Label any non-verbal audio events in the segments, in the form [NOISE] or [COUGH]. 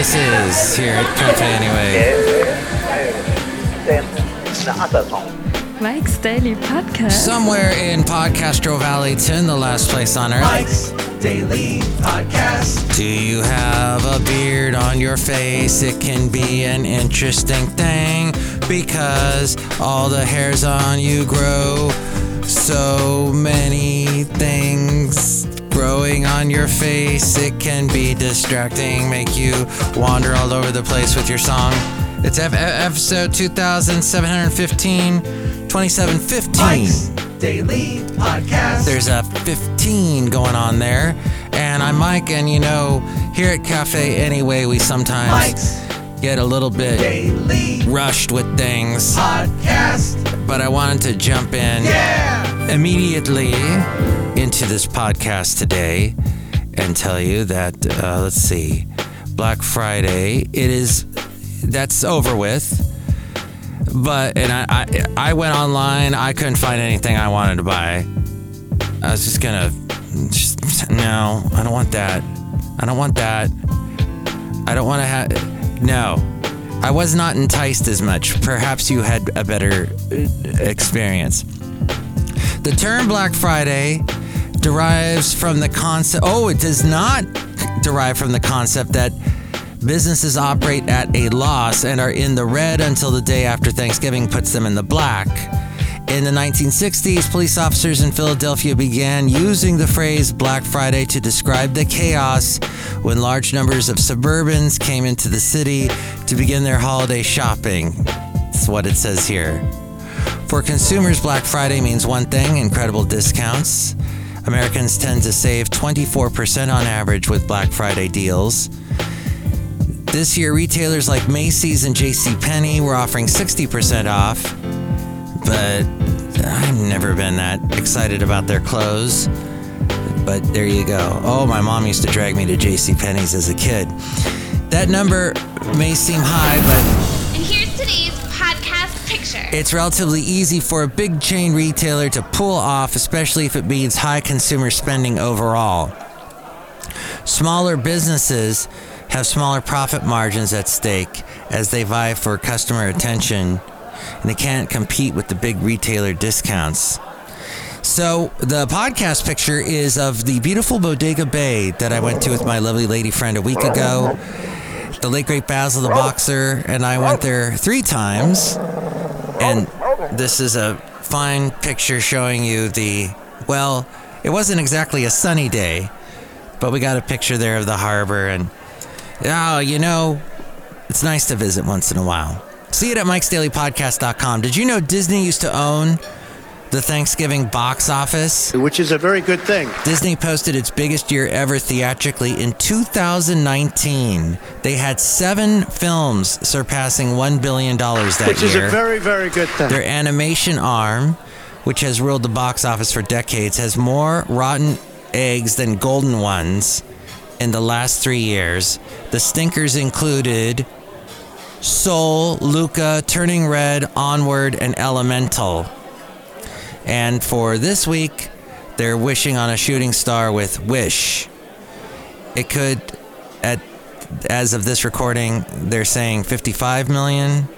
this is here at Cafe Anyway. Mike's Daily Podcast. Somewhere in Podcastro Valleyton, the last place on earth. Mike's Daily Podcast. Do you have a beard on your face? It can be an interesting thing because all the hairs on you grow. So many things growing on your face. It can be distracting, make you wander all over the place with your song. It's F- episode 2715, 2715. Mike's Daily Podcast. There's a 15 going on there. And I'm Mike, and you know, here at Cafe Anyway, we sometimes Mike's get a little bit Daily rushed with things. Podcast. But I wanted to jump in Yeah. immediately into this podcast today and tell you that, uh, let's see, Black Friday, it is, that's over with. But, and I, I, I went online, I couldn't find anything I wanted to buy. I was just gonna, just, no, I don't want that. I don't want that. I don't want to have, no. I was not enticed as much. Perhaps you had a better uh, experience. The term Black Friday derives from the concept. Oh, it does not derive from the concept that businesses operate at a loss and are in the red until the day after Thanksgiving puts them in the black. In the 1960s, police officers in Philadelphia began using the phrase Black Friday to describe the chaos when large numbers of suburbans came into the city to begin their holiday shopping. That's what it says here. For consumers, Black Friday means one thing incredible discounts. Americans tend to save 24% on average with Black Friday deals. This year, retailers like Macy's and JCPenney were offering 60% off, but I've never been that excited about their clothes. But there you go. Oh, my mom used to drag me to JCPenney's as a kid. That number may seem high, but And here's today's picture. it's relatively easy for a big chain retailer to pull off, especially if it means high consumer spending overall. Smaller businesses have smaller profit margins at stake as they vie for customer attention, and they can't compete with the big retailer discounts. So, the podcast picture is of the beautiful Bodega Bay that I went to with my lovely lady friend a week ago. The late great Basil the Boxer and I went there three times. And oh, this is a fine picture showing you the, well, it wasn't exactly a sunny day, but we got a picture there of the harbor. And, oh, you know, it's nice to visit once in a while. See it at mikesdailypodcast.com. Did you know Disney used to own the Thanksgiving box office? which is a very good thing. Disney posted its biggest year ever theatrically in 2019. They had seven films surpassing $1 billion that year. Which is a very, very good thing. Their animation arm, which has ruled the box office for decades, has more rotten eggs than golden ones in the last three years. The stinkers included Soul, Luca, Turning Red, Onward, and Elemental. And for this week, they're wishing on a shooting star with Wish. It could, at as of this recording, they're saying 55 million.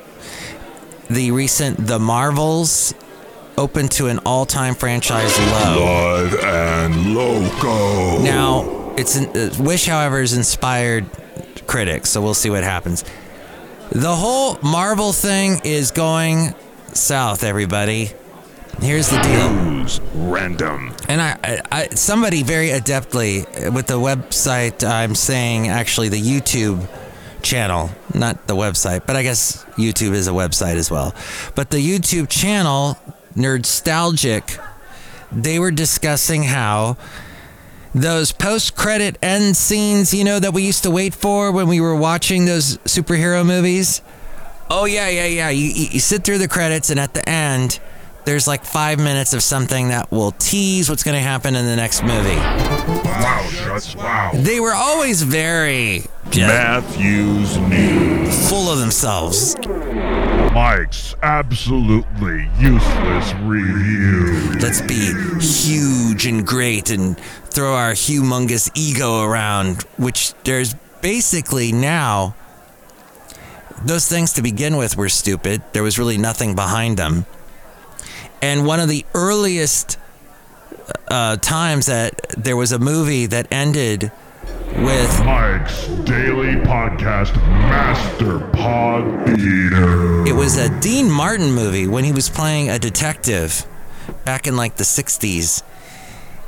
The recent The Marvels opened to an all-time franchise low. Live and loco. Now, it's uh, Wish, however, has inspired critics, so we'll see what happens. The whole Marvel thing is going south, everybody. Here's the deal. News random. And I, I, somebody very adeptly uh, with the website, I'm saying actually the YouTube channel, not the website, but I guess YouTube is a website as well. But the YouTube channel, Nerdstalgic, they were discussing how those post-credit end scenes, you know, that we used to wait for when we were watching those superhero movies. Oh yeah, yeah, yeah. You you sit through the credits, and at the end, there's like five minutes of something that will tease what's going to happen in the next movie. Wow, shuts. Wow. They were always very Matthews News. full of themselves. Mike's absolutely useless review. Let's be huge and great and throw our humongous ego around, which there's basically now those things to begin with were stupid. There was really nothing behind them. And one of the earliest uh, times that there was a movie that ended with Mike's Daily Podcast Master Pod Theater. it was a Dean Martin movie when he was playing a detective back in like the 60s.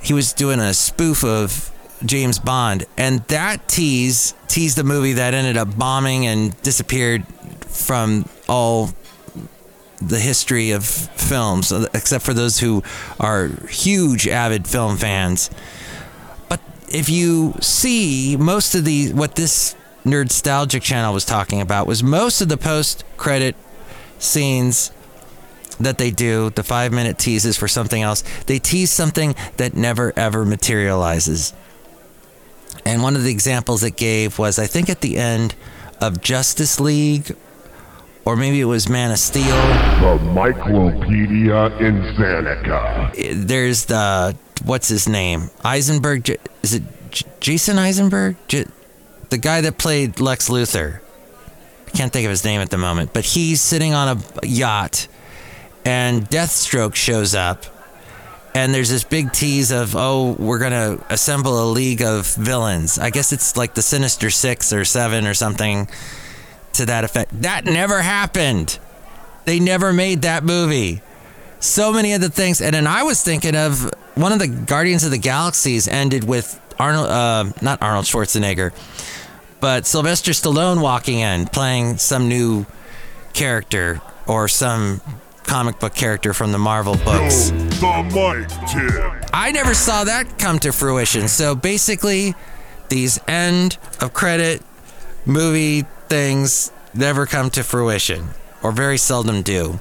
He was doing a spoof of James Bond, and that tease teased the movie that ended up bombing and disappeared from all the history of films, except for those who are huge avid film fans. But if you see most of the what this Nerdstalgic channel was talking about was most of the post-credit scenes that they do, the five minute teases for something else, they tease something that never ever materializes. And one of the examples it gave was, I think, at the end of Justice League, or maybe it was Man of Steel. The Myclopedia Insanika. There's the, what's his name? Eisenberg? Is it Jason Eisenberg? The guy that played Lex Luthor. I can't think of his name at the moment, but he's sitting on a yacht and Deathstroke shows up. And there's this big tease of, oh, we're going to assemble a league of villains. I guess it's like the Sinister Six or Seven or something to that effect. That never happened. They never made that movie. So many of the things. And then I was thinking of one of the Guardians of the Galaxies ended with Arnold, uh, not Arnold Schwarzenegger, but Sylvester Stallone walking in playing some new character or some comic book character from the Marvel books. The Tip. I never saw that come to fruition. So basically, these end of credit movie things never come to fruition, or very seldom do.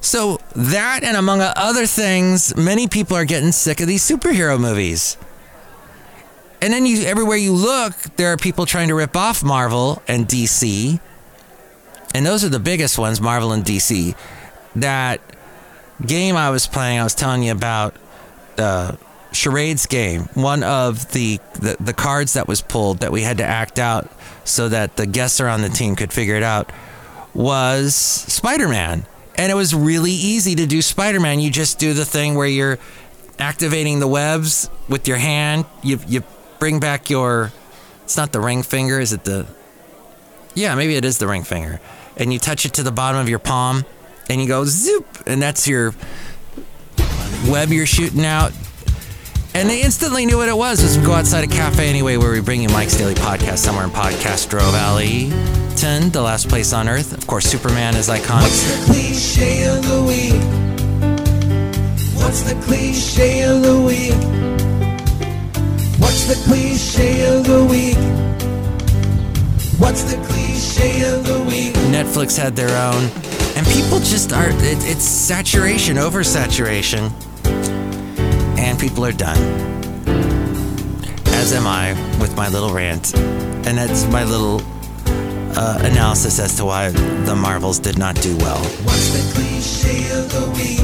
So that, and among other things, many people are getting sick of these superhero movies. And then you, everywhere you look, there are people trying to rip off Marvel and DC. And those are the biggest ones, Marvel and DC. That game I was playing, I was telling you about the charades game. One of the, the the cards that was pulled that we had to act out so that the guesser on the team could figure it out was Spider-Man. And it was really easy to do Spider-Man. You just do the thing where you're activating the webs with your hand. You you bring back your it's not the ring finger, is it the Yeah, maybe it is the ring finger. And you touch it to the bottom of your palm and you go zoop and that's your web you're shooting out. And they instantly knew what it was. Let's go outside a cafe anyway, where we bring you Mike's Daily Podcast somewhere in Podcastro Valley. 10, the last place on earth. Of course, Superman is iconic. What's the cliche of the week? What's the cliche of the week? What's the cliche of the week? What's the cliche of the week? Netflix had their own. And people just are, it, it's saturation, oversaturation. People are done. As am I with my little rant. And that's my little uh, analysis as to why the Marvels did not do well. What's the cliche of the week?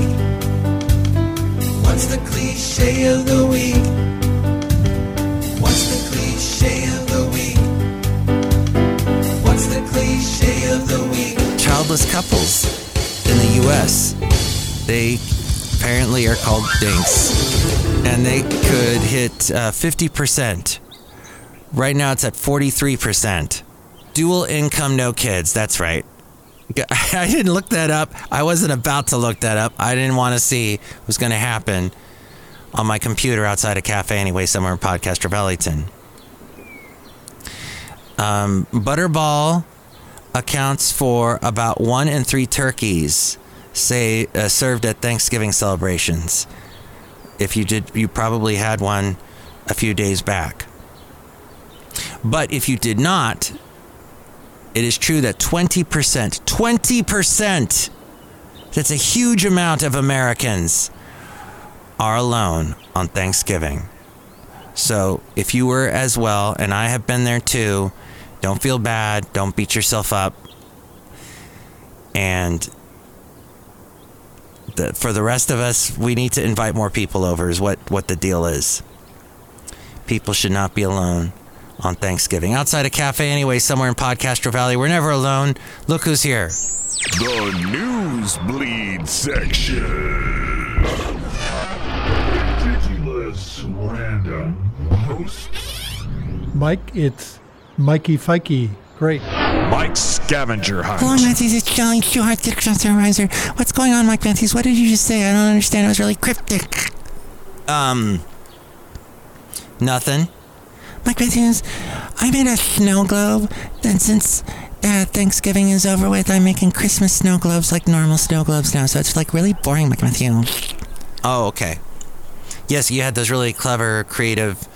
What's the cliche of the week? What's the cliche of the week? What's the cliche of the week? childless couples in the US. They apparently are called dinks. And they could hit uh, 50%. Right now it's at 43%. Dual income, no kids. That's right. [LAUGHS] I didn't look that up. I wasn't about to look that up. I didn't want to see what was going to happen on my computer outside a cafe anyway, somewhere in Podcaster Valleyton. Um, Butterball accounts for about one in three turkeys say uh, served at Thanksgiving celebrations. If you did, you probably had one a few days back. But if you did not, it is true that 20%, 20%, that's a huge amount of Americans are alone on Thanksgiving. So if you were as well, and I have been there too, don't feel bad. Don't beat yourself up. And the, for the rest of us, we need to invite more people over, is what, what the deal is. People should not be alone on Thanksgiving. Outside a cafe, anyway, somewhere in Podcastro Valley. We're never alone. Look who's here. The Newsbleed section. Ridiculous random posts. Mike, it's Mikey Fikey. Great. Mike scavenger Hello, hunt. Jolly Short, the supervisor. What's going on, Mike Matthews? What did you just say? I don't understand. It was really cryptic. Um, nothing. Mike Matthews, I made a snow globe. Then since uh, Thanksgiving is over with, I'm making Christmas snow globes like normal snow globes now. So it's like really boring, Mike Matthews. Oh, okay. Yes, you had those really clever, creative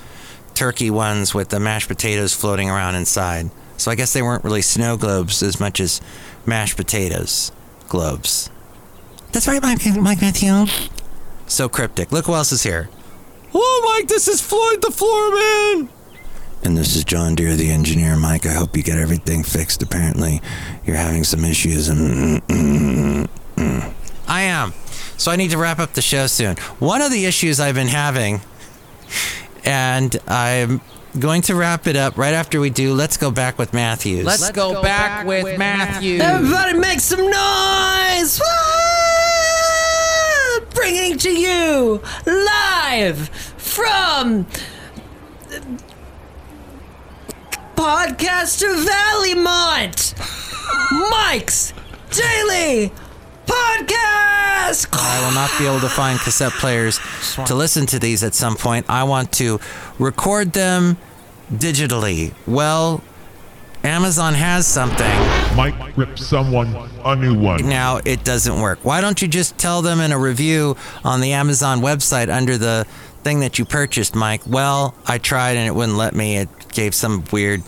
turkey ones with the mashed potatoes floating around inside. So I guess they weren't really snow globes as much as mashed potatoes globes. That's right, Mike, Mike Matthews. So cryptic. Look who else is here. Oh, Mike, this is Floyd the Floorman. And this is John Deer, the engineer. Mike, I hope you get everything fixed. Apparently, you're having some issues. And mm, mm, mm, I am. So I need to wrap up the show soon. One of the issues I've been having, and I'm going to wrap it up right after we do. Let's go back with Matthews. Let's, go, back, with, Matthews. Everybody make some noise! Woo! Bringing to you live from Podcaster Valleymont, Mike's Daily Podcast. I will not be able to find cassette players to listen to these at some point. I want to record them digitally. Well, Amazon has something. Mike rip someone a new one. Now it doesn't work. Why don't you just tell them in a review on the Amazon website under the thing that you purchased, Mike? Well, I tried and it wouldn't let me. It gave some weird.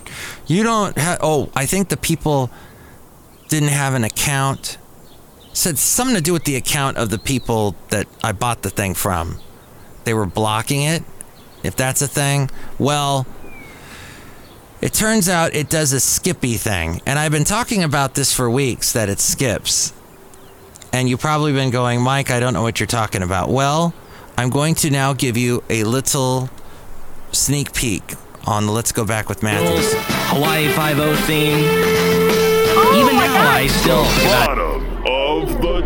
You don't have. Oh, I think the people didn't have an account. Said something to do with the account of the people that I bought the thing from. They were blocking it. If that's a thing, well, it turns out it does a skippy thing. And I've been talking about this for weeks that it skips. And you've probably been going, Mike, I don't know what you're talking about. Well, I'm going to now give you a little sneak peek on the Let's Go Back with Matthews. Hawaii 5 theme. Oh Even now, I still.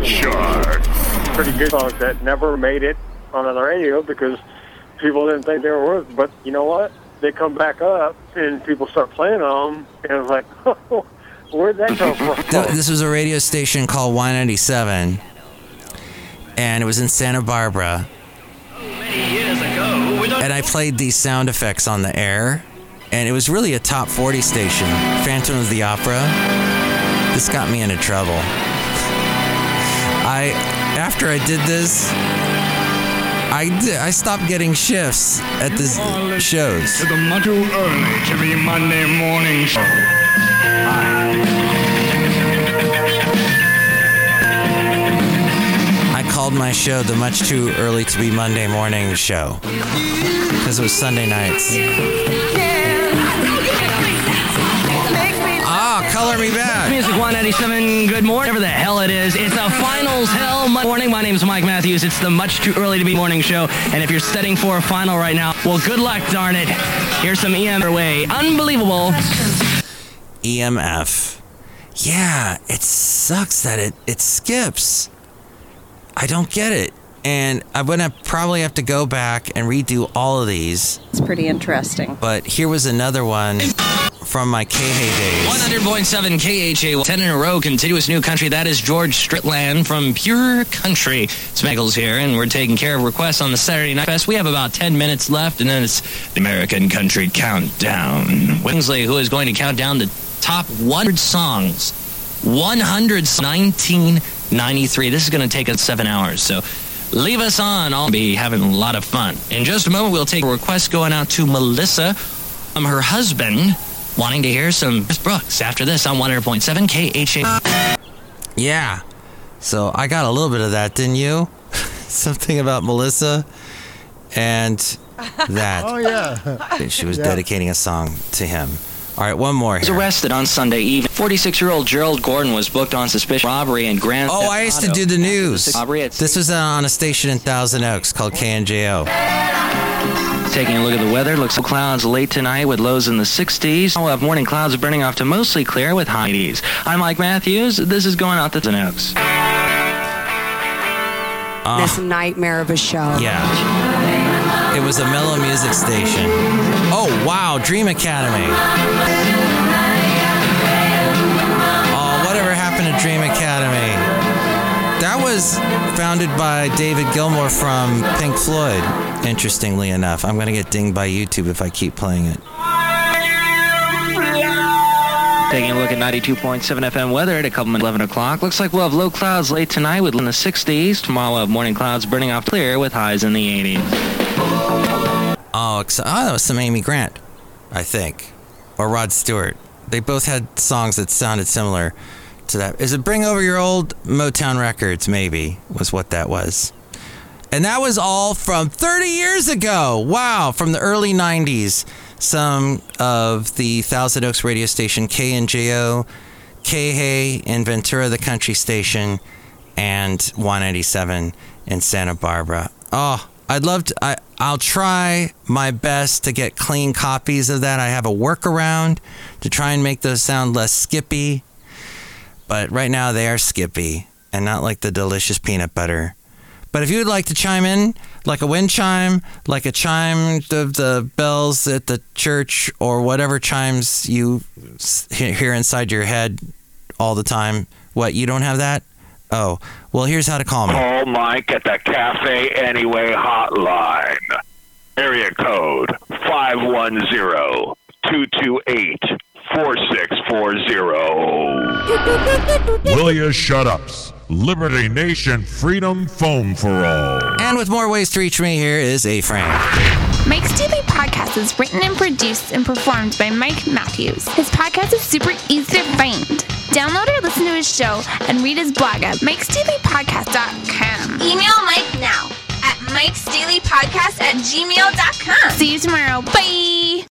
Bottom of the chart. Pretty good songs that never made it on the radio because people didn't think they were worth. But you know what? They come back up and people start playing them, and it's like, [LAUGHS] where'd that come from? [LAUGHS] Th- This was a radio station called Y97, and it was in Santa Barbara. And I played these sound effects on the air, and it was really a top 40 station. Phantom of the Opera. This got me into trouble. I, after I did this, I I stopped getting shifts at the shows. To the much too early to be Monday morning show. I called my show the much too early to be Monday morning show because it was Sunday nights. Color me back. Music 197, good morning, whatever the hell it is. It's a finals hell morning. My name is Mike Matthews. It's the much too early to be morning show. And if you're studying for a final right now, well, good luck, darn it. Here's some EM your way. Unbelievable. EMF. Yeah, it sucks that it, it skips. I don't get it. And I'm going to probably have to go back and redo all of these. It's pretty interesting. But here was another one from my KHAY days. 100.7 KHAY, 10 in a row, continuous new country. That is George Stritland from Pure Country. Smeggles here, and we're taking care of requests on the Saturday Night Fest. We have about 10 minutes left, and then it's the American Country Countdown. Winsley, who is going to count down the top 100 songs. 100 1993. This is going to take us seven hours, so leave us on. I'll be having a lot of fun. In just a moment, we'll take a request going out to Melissa from her husband wanting to hear some Chris Brooks after this on 100.7 KHAY. Yeah. So I got a little bit of that, didn't you? [LAUGHS] Something about Melissa and that. [LAUGHS] Oh, yeah. She was Yeah. dedicating a song to him. All right, one more He was here. arrested on Sunday evening. 46-year-old Gerald Gordon was booked on suspicion of robbery and grand Oh, I used to do the news. Robbery This was on a station in Thousand Oaks called KNJO. Taking a look at the weather, looks like clouds late tonight with lows in the 60s. We'll have morning clouds burning off to mostly clear with high 80s. I'm Mike Matthews. This is going out to the Oaks. Uh, this nightmare of a show. Yeah. It was a mellow music station. Oh, wow. Dream Academy. Oh, whatever happened to Dream Academy? That was founded by David Gilmour from Pink Floyd, interestingly enough. I'm going to get dinged by YouTube if I keep playing it. Taking a look at 92.7 FM weather at a couple minutes 11 o'clock. Looks like we'll have low clouds late tonight with in the 60s. Tomorrow we'll have morning clouds burning off clear with highs in the 80s. Oh, ex- oh, that was some Amy Grant, I think, or Rod Stewart. They both had songs that sounded similar to that. Is it Bring Over Your Old Motown Records? Maybe was what that was. And that was all from 30 years ago. Wow, from the early 90s. Some of the Thousand Oaks radio station KNJO, Hay in Ventura, the country station, and 197 in Santa Barbara. Oh, I'd love to. I, I'll try my best to get clean copies of that. I have a workaround to try and make those sound less skippy. But right now they are skippy and not like the delicious peanut butter. But if you would like to chime in, like a wind chime, like a chime of the bells at the church, or whatever chimes you hear inside your head all the time, what, you don't have that? Oh, well, here's how to call me. Call Mike at the Cafe Anyway hotline. Area code 510-228-4640. Will you shut ups? Liberty Nation Freedom Foam for All. And with more ways to reach me, here is A Frame. Mike's Daily Podcast is written and produced and performed by Mike Matthews. His podcast is super easy to find. Download or listen to his show and read his blog at mikesdailypodcast.com. Email Mike now at mikesdailypodcast at gmail.com. See you tomorrow. Bye.